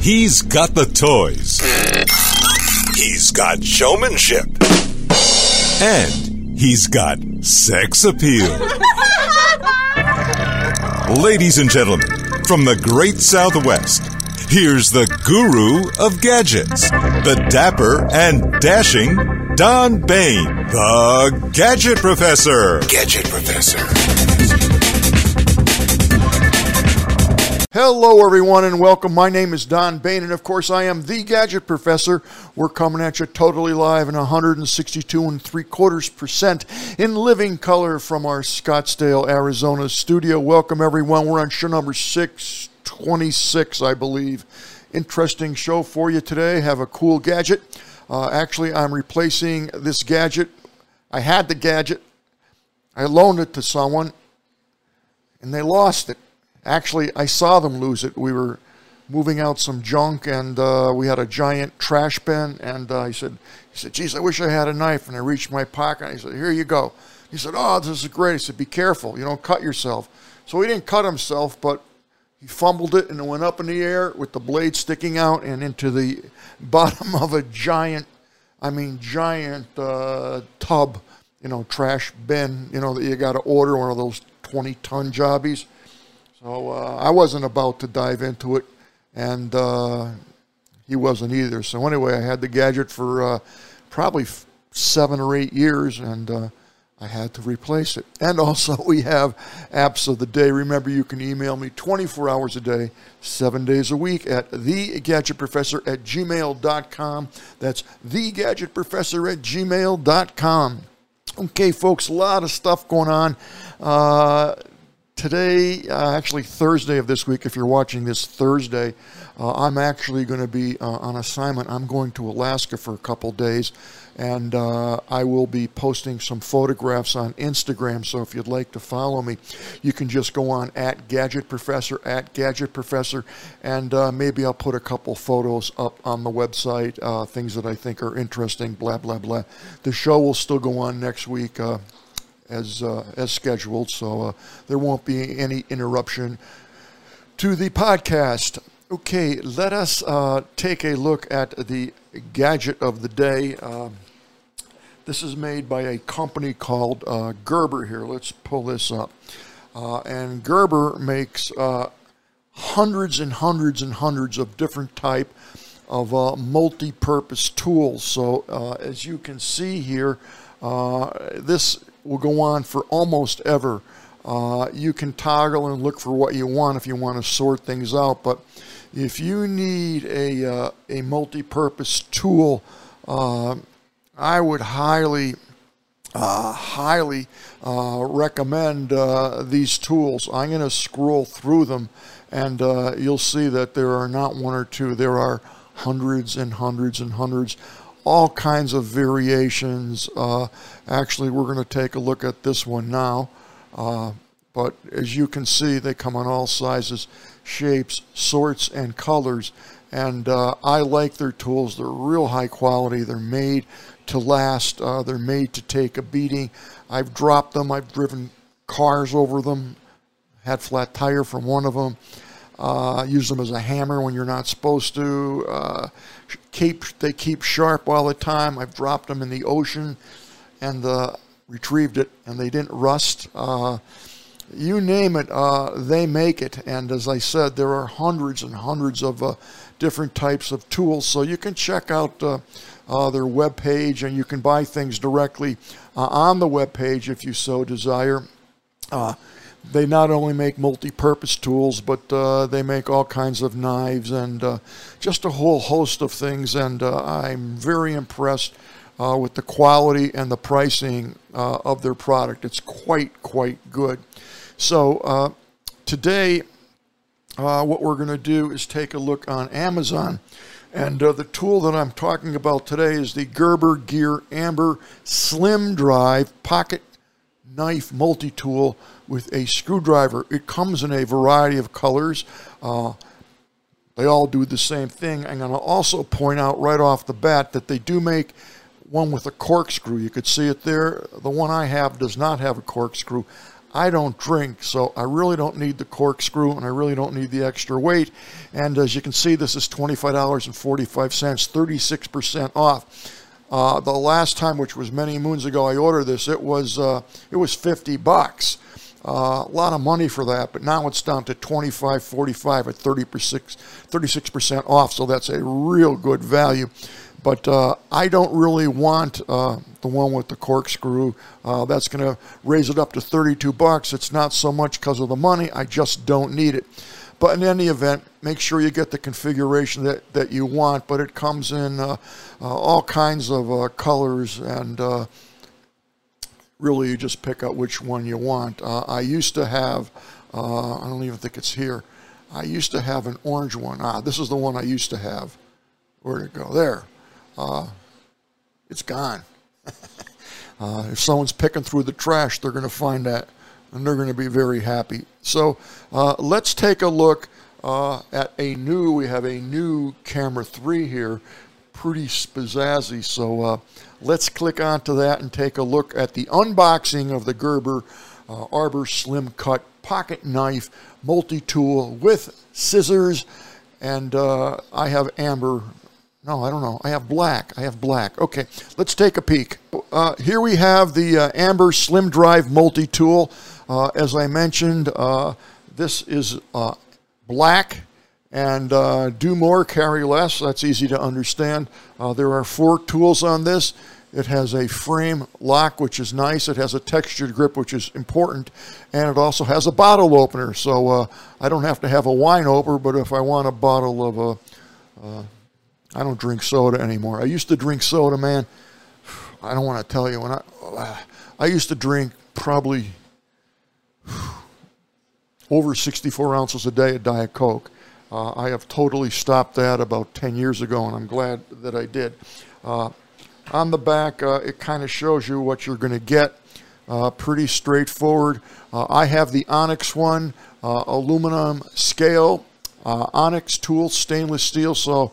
He's got the toys. He's got showmanship. And he's got sex appeal. Ladies and gentlemen, from the great Southwest, here's the guru of gadgets, the dapper and dashing Don Baine, the Gadget Professor. Gadget Professor. Hello, everyone, and welcome. My name is Don Baine, and of course, I am the Gadget Professor. We're coming at you totally live in 162 and three quarters percent in living color from our Scottsdale, Arizona studio. Welcome, everyone. We're on show number 626, I believe. Interesting show for you today. Have a cool gadget. Uh, actually, I'm replacing this gadget. I had the gadget, I loaned it to someone, and they lost it Actually, I saw them lose it. We were moving out some junk, and uh, we had a giant trash bin. And uh, he said, "He said, geez, I wish I had a knife." And I reached my pocket. And said, "Here you go." He said, "Oh, this is great." He said, "Be careful, you don't cut yourself." So he didn't cut himself, but he fumbled it, and it went up in the air with the blade sticking out and into the bottom of a giant, I mean, giant uh, tub, you know, trash bin. You know that you got to order one of those 20-ton jobbies. So uh, I wasn't about to dive into it, and uh, he wasn't either. So anyway, I had the gadget for uh, probably f- seven or eight years, and uh, I had to replace it. And also, we have apps of the day. Remember, you can email me 24 hours a day, seven days a week at thegadgetprofessor at gmail.com. That's thegadgetprofessor at gmail.com. Okay, folks, a lot of stuff going on. Today, uh, actually Thursday of this week, if you're watching this Thursday, uh, I'm actually going to be uh, on assignment. I'm going to Alaska for a couple days, and uh, I will be posting some photographs on Instagram. So if you'd like to follow me, you can just go on at Gadget Professor at Gadget Professor, and uh, maybe I'll put a couple photos up on the website, uh, things that I think are interesting. Blah blah blah. The show will still go on next week as uh, as scheduled, so uh, there won't be any interruption to the podcast. Okay, let us uh, take a look at the gadget of the day. Um, this is made by a company called uh, Gerber. Here, let's pull this up. Uh, and Gerber makes uh, hundreds and hundreds and hundreds of different type of multi-purpose tools. So, as you can see here, this will go on for almost ever. Uh, you can toggle and look for what you want if you want to sort things out. But if you need a, uh, a multi-purpose tool, uh, I would highly, uh, highly uh, recommend uh, these tools. I'm going to scroll through them, and you'll see that there are not one or two. There are hundreds and hundreds and hundreds all kinds of variations. Uh, actually, we're going to take a look at this one now. Uh, but as you can see, they come in all sizes, shapes, sorts, and colors. And uh, I like their tools. They're real high quality. They're made to last. Uh, they're made to take a beating. I've dropped them. I've driven cars over them. Had flat tire from one of them. Uh, use them as a hammer when you're not supposed to. Uh, keep they keep sharp all the time. I've dropped them in the ocean and uh, retrieved it, and they didn't rust. Uh, you name it, uh, they make it. And as I said, there are hundreds and hundreds of uh, different types of tools. So you can check out uh, uh, their web page, and you can buy things directly on the web page if you so desire. They not only make multi-purpose tools, but uh, they make all kinds of knives and uh, just a whole host of things. And uh, I'm very impressed uh, with the quality and the pricing uh, of their product. It's quite, quite good. So uh, today, what we're going to do is take a look on Amazon. And the tool that I'm talking about today is the Gerber Gear Armbar Slim Drive Pocket Knife Multi Tool with a screwdriver. It comes in a variety of colors. Uh, they all do the same thing. I'm going to also point out right off the bat that they do make one with a corkscrew. You could see it there. The one I have does not have a corkscrew. I don't drink, so I really don't need the corkscrew and I really don't need the extra weight. And as you can see, this is $25.45, 36% off. Uh, the last time, which was many moons ago, I ordered this, it was uh, it was 50 bucks. Uh, a lot of money for that, but now it's down to 25, 45 at 36 percent off. So that's a real good value. But uh, I don't really want uh, the one with the corkscrew. Uh, that's going to raise it up to 32 bucks. It's not so much because of the money. I just don't need it. But in any event, make sure you get the configuration that, that you want. But it comes in uh, uh, all kinds of uh, colors and really you just pick out which one you want. I used to have, I don't even think it's here. I used to have an orange one. Ah, this is the one I used to have. Where'd it go? There uh, it's gone. uh, if someone's picking through the trash, they're going to find that and they're going to be very happy. So uh, let's take a look uh, at a new, we have a new camera 3 here, pretty spazazzy. So uh, let's click onto that and take a look at the unboxing of the Gerber uh, Armbar Slim Cut pocket knife multi-tool with scissors and uh, I have amber no, I don't know. I have black. I have black. Okay, let's take a peek. Uh, here we have the uh, Armbar Slim Drive multi-tool. Uh, as I mentioned, uh, this is uh, black and uh, do more, carry less. That's easy to understand. there are four tools on this. It has a frame lock, which is nice. It has a textured grip, which is important. And it also has a bottle opener. So I don't have to have a wine opener, but if I want a bottle of a I don't drink soda anymore. I used to drink soda, man. I don't want to tell you when I I used to drink probably over 64 ounces a day of Diet Coke. Uh, I have totally stopped that about 10 years ago, and I'm glad that I did. Uh, on the back, uh, it kind of shows you what you're going to get. Uh, pretty straightforward. Uh, I have the Onyx one, uh, aluminum scale, Onyx tool, stainless steel, so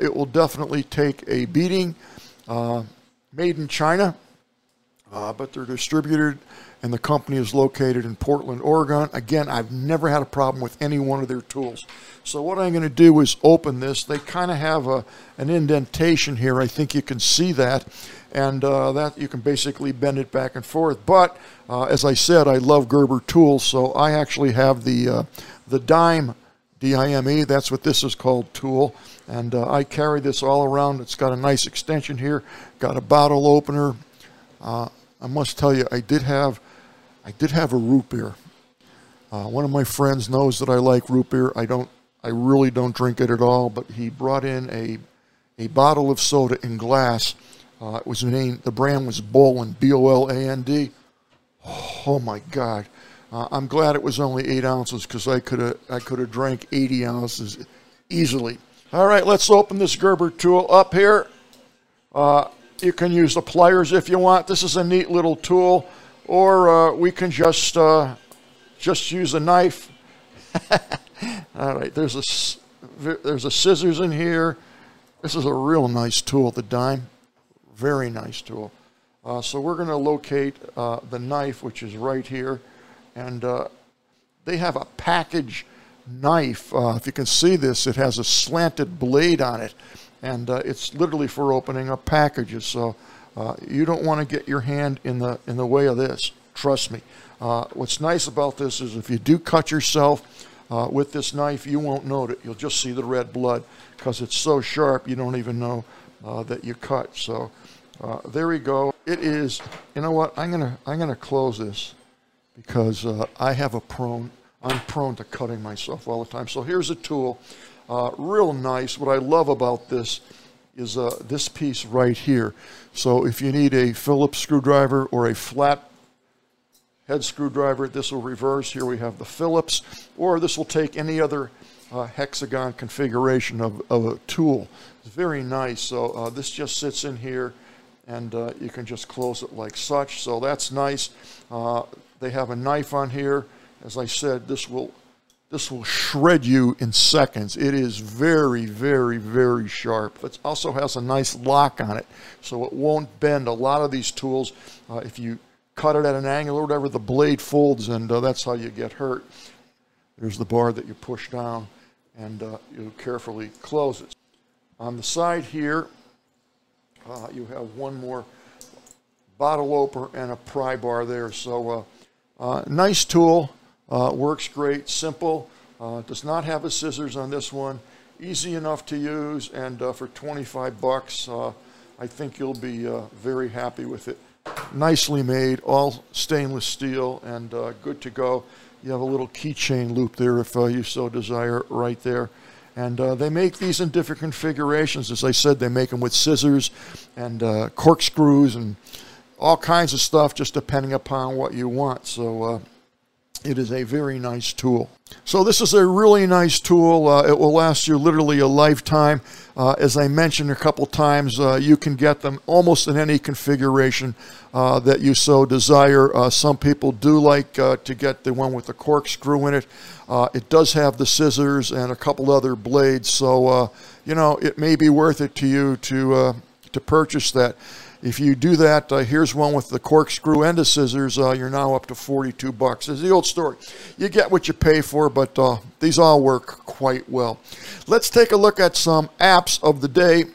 it will definitely take a beating. Made in China, but they're distributed and the company is located in Portland, Oregon. Again, I've never had a problem with any one of their tools. So what I'm going to do is open this. They kind of have a, an indentation here. I think you can see that. And uh, that you can basically bend it back and forth. But uh, as I said, I love Gerber tools, so I actually have the uh, the dime D-I-M-E. That's what this is called, tool. And uh, I carry this all around. It's got a nice extension here. Got a bottle opener. Uh, I must tell you, I did have, I did have a root beer. Uh, one of my friends knows that I like root beer. I don't, I really don't drink it at all. But he brought in a, a bottle of soda in glass. Uh, it was named, the brand was Boland, B-O-L-A-N-D. Oh my God uh, I'm glad it was only eight ounces because I could have I could have drank 80 ounces easily. All right, let's open this Gerber tool up here. Uh, you can use the pliers if you want. This is a neat little tool, or uh, we can just uh, just use a knife. All right, there's a there's a scissors in here. This is a real nice tool, the dime. Very nice tool. Uh, so we're going to locate uh, the knife, which is right here and uh, they have a package knife. Uh, if you can see this, it has a slanted blade on it, and uh, it's literally for opening up packages. So uh, you don't want to get your hand in the in the way of this. Trust me. Uh, what's nice about this is if you do cut yourself uh, with this knife, you won't note it. You'll just see the red blood because it's so sharp you don't even know that you cut. So there we go. It is. You know what? I'm gonna I'm gonna close this because uh, I have a prone, I'm prone to cutting myself all the time. So here's a tool, uh, real nice. What I love about this is uh, this piece right here. So if you need a Phillips screwdriver or a flat head screwdriver, this will reverse. Here we have the Phillips, or this will take any other uh, hexagon configuration of, of, a tool. It's very nice. So uh, this just sits in here and uh, you can just close it like such. So that's nice. Uh, they have a knife on here. As I said, this will this will shred you in seconds. It is very, very, very sharp. It also has a nice lock on it, so it won't bend. A lot of these tools, uh, if you cut it at an angle or whatever, the blade folds, and uh, that's how you get hurt. There's the bar that you push down, and uh, you carefully close it. On the side here, uh, you have one more bottle opener and a pry bar there. So uh, uh, nice tool, uh, works great, simple. does not have a scissors on this one. Easy enough to use, and for 25 bucks, I think you'll be very happy with it. Nicely made, all stainless steel, and good to go. You have a little keychain loop there if you so desire, right there. And uh, they make these in different configurations. As I said, they make them with scissors and uh, corkscrews and all kinds of stuff, just depending upon what you want. So uh, it is a very nice tool. So this is a really nice tool. Uh, it will last you literally a lifetime. Uh, as I mentioned a couple times, uh, you can get them almost in any configuration uh, that you so desire. Uh, some people do like uh, to get the one with the corkscrew in it. it does have the scissors and a couple other blades, so you know it may be worth it to you to to purchase that. If you do that, uh, here's one with the corkscrew and the scissors. Uh, you're now up to 42 bucks. It's the old story. You get what you pay for, but uh, these all work quite well. Let's take a look at some apps of the day.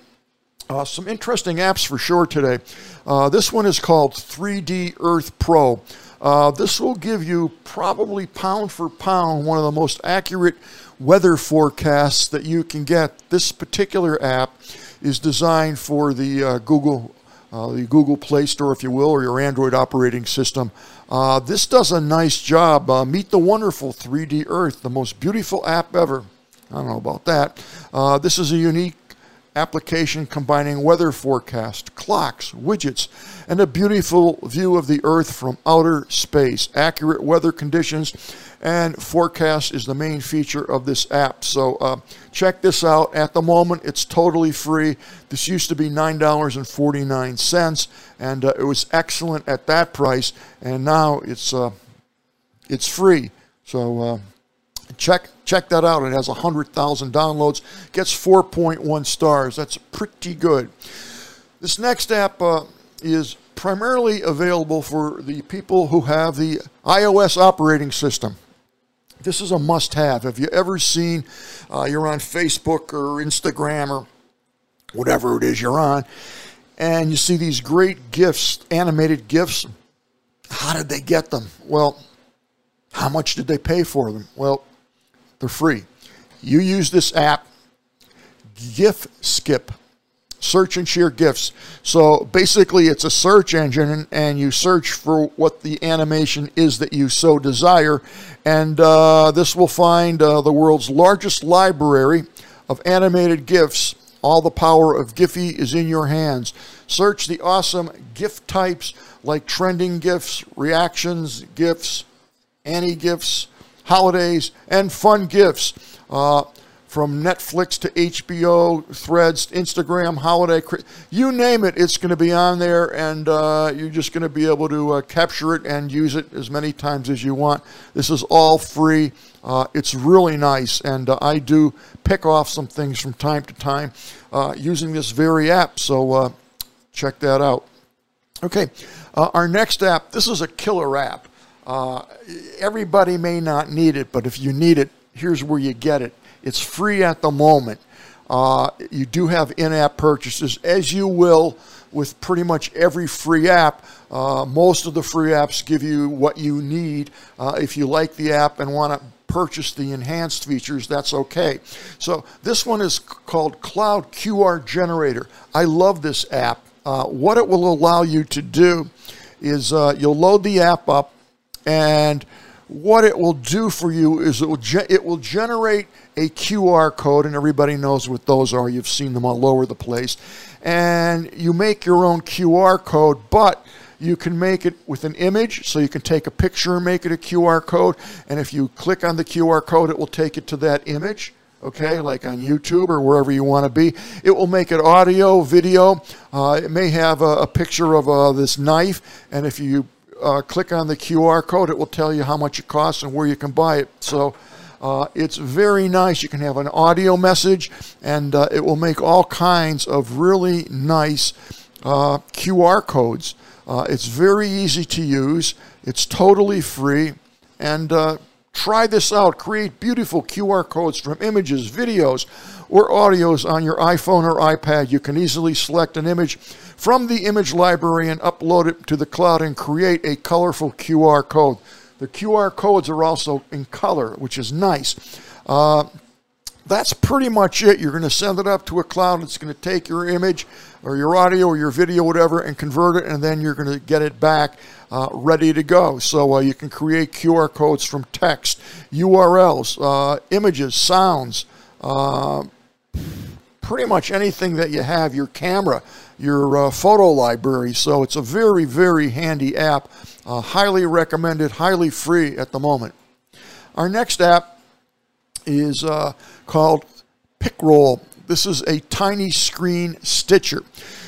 Uh, some interesting apps for sure today. Uh, this one is called 3D Earth Pro. Uh, this will give you probably pound for pound one of the most accurate weather forecasts that you can get. This particular app is designed for the Google uh, the Google Play Store, if you will, or your Android operating system. Uh, this does a nice job. Uh, Meet the Wonderful 3D Earth, the most beautiful app ever. I don't know about that. Uh, this is a unique application combining weather forecast, clocks, widgets, and a beautiful view of the Earth from outer space. Accurate weather conditions and forecast is the main feature of this app. So uh, check this out. At the moment, it's totally free. This used to be $9.49, and uh, it was excellent at that price, and now it's uh, it's free. So uh, check check that out. It has 100,000 downloads, gets 4.1 stars. That's pretty good. This next app uh, is primarily available for the people who have the iOS operating system. This is a must have. Have you ever seen, uh, you're on Facebook or Instagram or whatever it is you're on, and you see these great GIFs, animated GIFs? How did they get them? Well, how much did they pay for them? Well, they're free. You use this app, GIF Skip search and share GIFs. So basically, it's a search engine, and you search for what the animation is that you so desire. And uh, this will find uh, the world's largest library of animated GIFs. All the power of Giphy is in your hands. Search the awesome GIF types like trending GIFs, reactions GIFs, Annie GIFs, holidays, and fun gifts. Uh, from Netflix to HBO, Threads, Instagram, Holiday, you name it, it's going to be on there, and uh, you're just going to be able to uh, capture it and use it as many times as you want. This is all free. Uh, it's really nice, and uh, I do pick off some things from time to time uh, using this very app, so uh, check that out. Okay, our next app, this is a killer app. Everybody may not need it, but if you need it, here's where you get it. It's free at the moment. Uh, you do have in app purchases, as you will with pretty much every free app. Uh, most of the free apps give you what you need. Uh, if you like the app and want to purchase the enhanced features, that's okay. So this one is called Cloud QR Generator. I love this app. Uh, what it will allow you to do is uh, you'll load the app up and what it will do for you is it will, ge- it will generate a QR code, and everybody knows what those are. You've seen them all over the place. And you make your own QR code, but you can make it with an image, so you can take a picture and make it a QR code. And if you click on the QR code, it will take it to that image okay, like on YouTube or wherever you want to be. It will make it audio, video. Uh, it may have a, a picture of uh, this knife, and if you uh, click on the QR code, it will tell you how much it costs and where you can buy it. So uh, it's very nice. You can have an audio message, and uh, it will make all kinds of really nice uh, QR codes. Uh, it's very easy to use. It's totally free. And uh, try this out. Create beautiful QR codes from images, videos, or audios on your iPhone or iPad. You can easily select an image from the image library and upload it to the cloud and create a colorful QR code. The QR codes are also in color, which is nice. Uh, that's pretty much it. You're going to send it up to a cloud. It's going to take your image or your audio or your video, whatever, and convert it, and then you're going to get it back uh, ready to go. So uh, you can create QR codes from text, URLs, uh, images, sounds, uh, pretty much anything that you have, your camera, your uh, photo library. So it's a very, very handy app. Uh, highly recommended, highly free at the moment. Our next app is uh, called PicRoll. This is a tiny screen stitcher.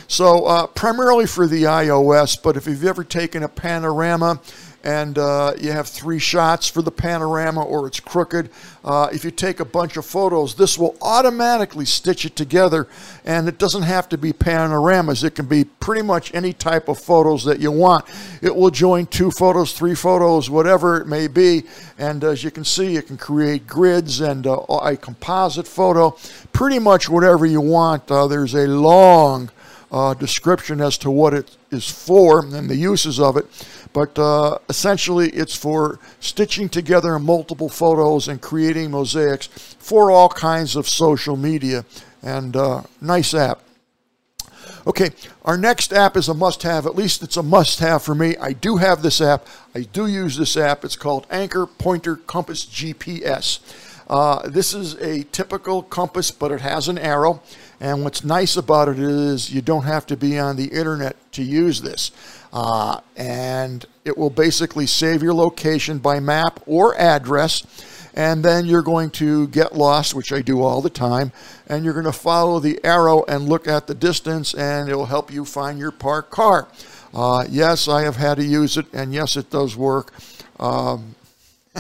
So, uh, primarily for the iOS, but if you've ever taken a panorama and uh, you have three shots for the panorama or it's crooked. Uh, if you take a bunch of photos, this will automatically stitch it together and it doesn't have to be panoramas. It can be pretty much any type of photos that you want. It will join two photos, three photos, whatever it may be. And as you can see, you can create grids and uh, a composite photo, pretty much whatever you want. Uh, there's a long uh, description as to what it is for and the uses of it. But uh, essentially, it's for stitching together multiple photos and creating mosaics for all kinds of social media. And uh, nice app. Okay, our next app is a must have. At least it's a must have for me. I do have this app. I do use this app. It's called Anchor Pointer Compass GPS. Uh, this is a typical compass, but it has an arrow. And what's nice about it is you don't have to be on the internet to use this. Uh, and it will basically save your location by map or address. And then you're going to get lost, which I do all the time. And you're going to follow the arrow and look at the distance, and it will help you find your parked car. Uh, yes, I have had to use it, and yes, it does work. Um,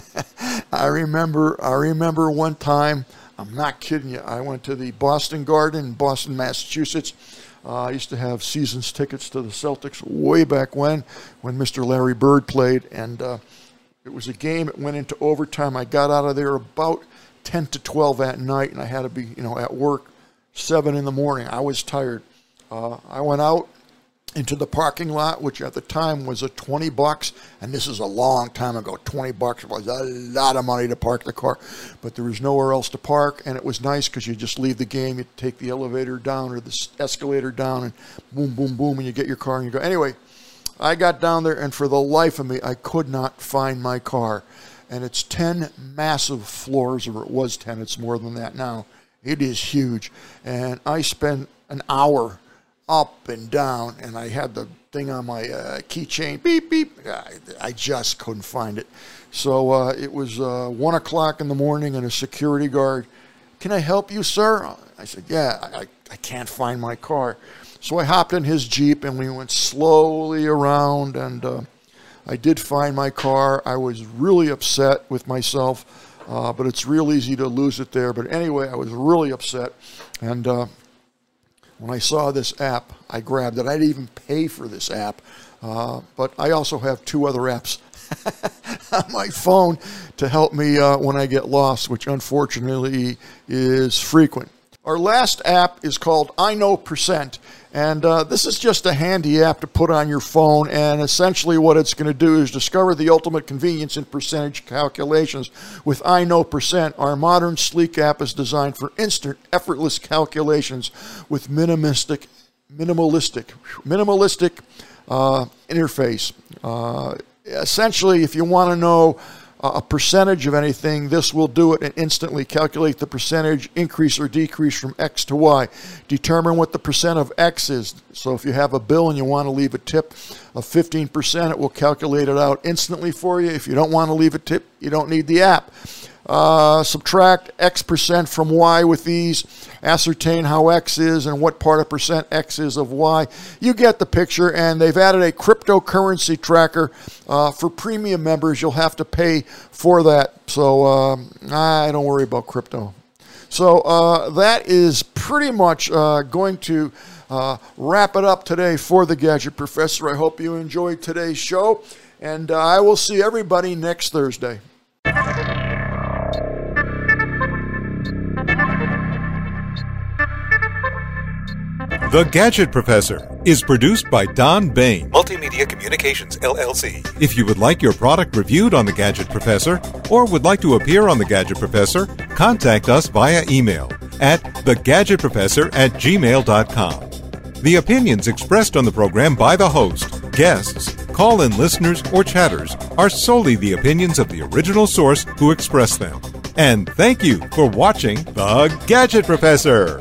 I remember, I remember one time. I'm not kidding you. I went to the Boston Garden in Boston, Massachusetts. Uh, I used to have seasons tickets to the Celtics way back when, when Mr. Larry Bird played, and uh, it was a game. It went into overtime. I got out of there about 10 to 12 at night, and I had to be, you know, at work seven in the morning. I was tired. Uh, I went out into the parking lot, which at the time was a 20 bucks, and this is a long time ago. 20 bucks was a lot of money to park the car, but there was nowhere else to park, and it was nice because you just leave the game, you take the elevator down or the escalator down, and boom, boom, boom, and you get your car and you go. Anyway, I got down there, and for the life of me, I could not find my car. And it's 10 massive floors, or it was 10, it's more than that now. It is huge. And I spent an hour up and down, and I had the thing on my uh, keychain, beep, beep. I, I, just couldn't find it. So uh, it was uh, 1 o'clock in the morning, and a security guard, Can I help you, sir? I said, Yeah, I, I can't find my car. So I hopped in his Jeep, and we went slowly around, and uh, I did find my car. I was really upset with myself. Uh, but it's real easy to lose it there. But anyway, I was really upset, and uh, when I saw this app, I grabbed it. I didn't even pay for this app, uh, but I also have two other apps on my phone to help me uh, when I get lost, which unfortunately is frequent. Our last app is called I Know Percent, and uh, this is just a handy app to put on your phone. And essentially, what it's going to do is discover the ultimate convenience in percentage calculations. With I Know Percent, our modern, sleek app is designed for instant, effortless calculations with minimalistic, minimalistic, minimalistic uh, interface. Uh, essentially, if you want to know a percentage of anything, this will do it and instantly calculate the percentage increase or decrease from X to Y. Determine what the percent of X is. So if you have a bill and you want to leave a tip of 15%, it will calculate it out instantly for you. If you don't want to leave a tip, you don't need the app. Uh, subtract X percent from Y with these, ascertain how X is and what part of percent X is of Y. You get the picture, and they've added a cryptocurrency tracker. Uh, for premium members, you'll have to pay for that. So um, I don't worry about crypto. So uh, that is pretty much uh, going to uh, wrap it up today for the Gadget Professor. I hope you enjoyed today's show, and uh, I will see everybody next Thursday. The Gadget Professor is produced by Don Baine. Multimedia Communications LLC. If you would like your product reviewed on The Gadget Professor or would like to appear on The Gadget Professor, contact us via email at thegadgetprofessor at gmail.com. The opinions expressed on the program by the host, guests, call in listeners, or chatters are solely the opinions of the original source who expressed them. And thank you for watching The Gadget Professor.